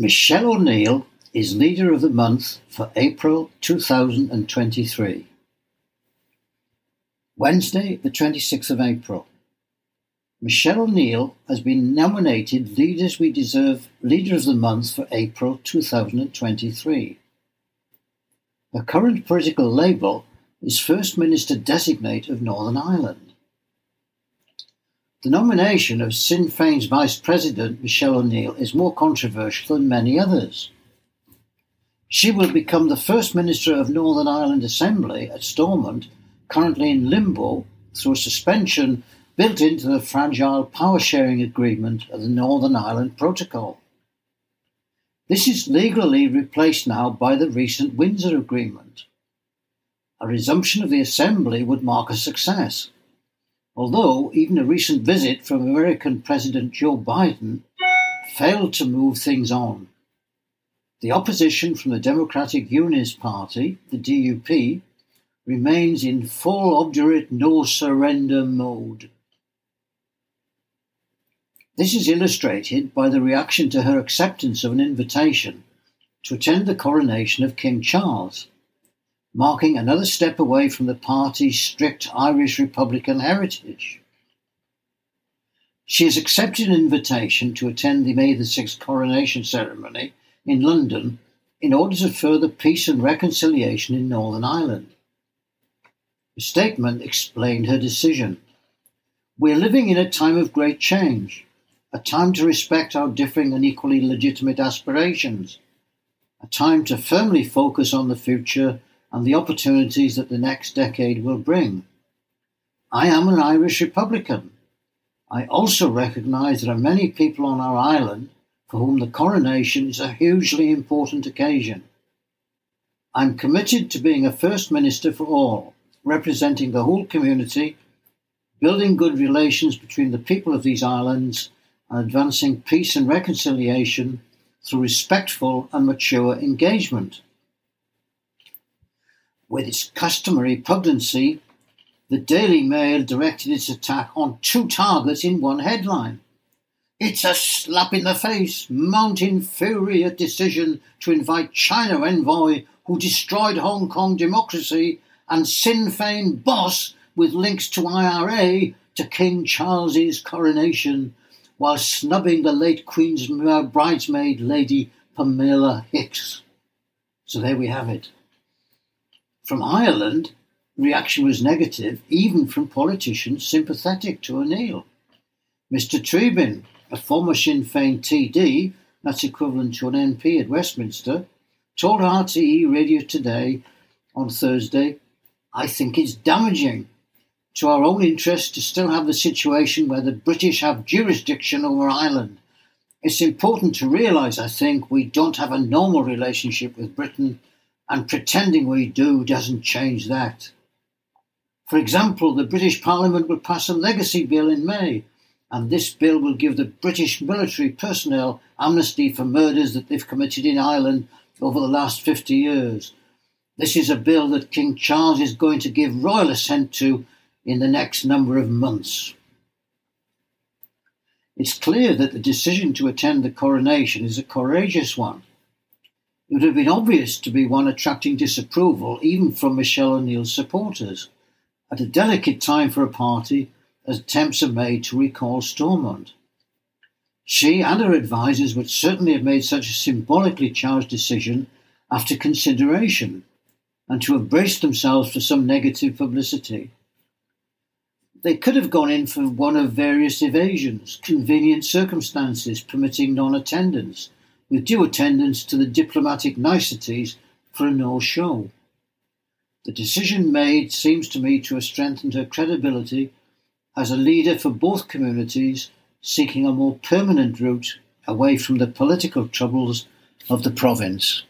Michelle O'Neill is Leader of the Month for April two thousand and twenty-three. Wednesday, the 26th of April. Michelle O'Neill has been nominated Leaders We Deserve Leader of the Month for April 2023. Her current political label is First Minister Designate of Northern Ireland. The nomination of Sinn Féin's Vice President Michelle O'Neill is more controversial than many others. She will become the first Minister of Northern Ireland Assembly at Stormont, currently in limbo through a suspension built into the fragile power sharing agreement of the Northern Ireland Protocol. This is legally replaced now by the recent Windsor Agreement. A resumption of the Assembly would mark a success, although even a recent visit from American President Joe Biden failed to move things on. The opposition from the Democratic Unionist Party, the DUP, remains in full obdurate no surrender mode. This is illustrated by the reaction to her acceptance of an invitation to attend the coronation of King Charles, marking another step away from the party's strict Irish Republican heritage. She has accepted an invitation to attend the May the 6th coronation ceremony in London in order to further peace and reconciliation in Northern Ireland. The statement explained her decision. We're living in a time of great change a time to respect our differing and equally legitimate aspirations, a time to firmly focus on the future and the opportunities that the next decade will bring. I am an Irish Republican. I also recognise there are many people on our island for whom the coronation is a hugely important occasion. I'm committed to being a First Minister for all, representing the whole community, building good relations between the people of these islands, and advancing peace and reconciliation through respectful and mature engagement. With its customary pugnancy, the Daily Mail directed its attack on two targets in one headline. It's a slap in the face, mounting fury at decision to invite China envoy who destroyed Hong Kong democracy and Sinn Féin boss with links to IRA to King Charles's coronation while snubbing the late Queen's bridesmaid, Lady Pamela Hicks. So there we have it. From Ireland, reaction was negative, even from politicians sympathetic to O'Neill. Mr. Tóibín, a former Sinn Féin TD, that's equivalent to an MP at Westminster, told RTE Radio Today on Thursday, I think it's damaging to our own interest to still have the situation where the British have jurisdiction over Ireland. It's important to realise, I think, we don't have a normal relationship with Britain, and pretending we do doesn't change that. For example, the British Parliament will pass a legacy bill in May, and this bill will give the British military personnel amnesty for murders that they've committed in Ireland over the last 50 years. This is a bill that King Charles is going to give royal assent to in the next number of months. It's clear that the decision to attend the coronation is a courageous one. It would have been obvious to be one attracting disapproval even from Michelle O'Neill's supporters, at a delicate time for a party as attempts are made to recall Stormont. She and her advisers would certainly have made such a symbolically charged decision after consideration, and to have braced themselves for some negative publicity. They could have gone in for one of various evasions, convenient circumstances permitting non attendance, with due attendance to the diplomatic niceties for a no show. The decision made seems to me to have strengthened her credibility as a leader for both communities seeking a more permanent route away from the political troubles of the province.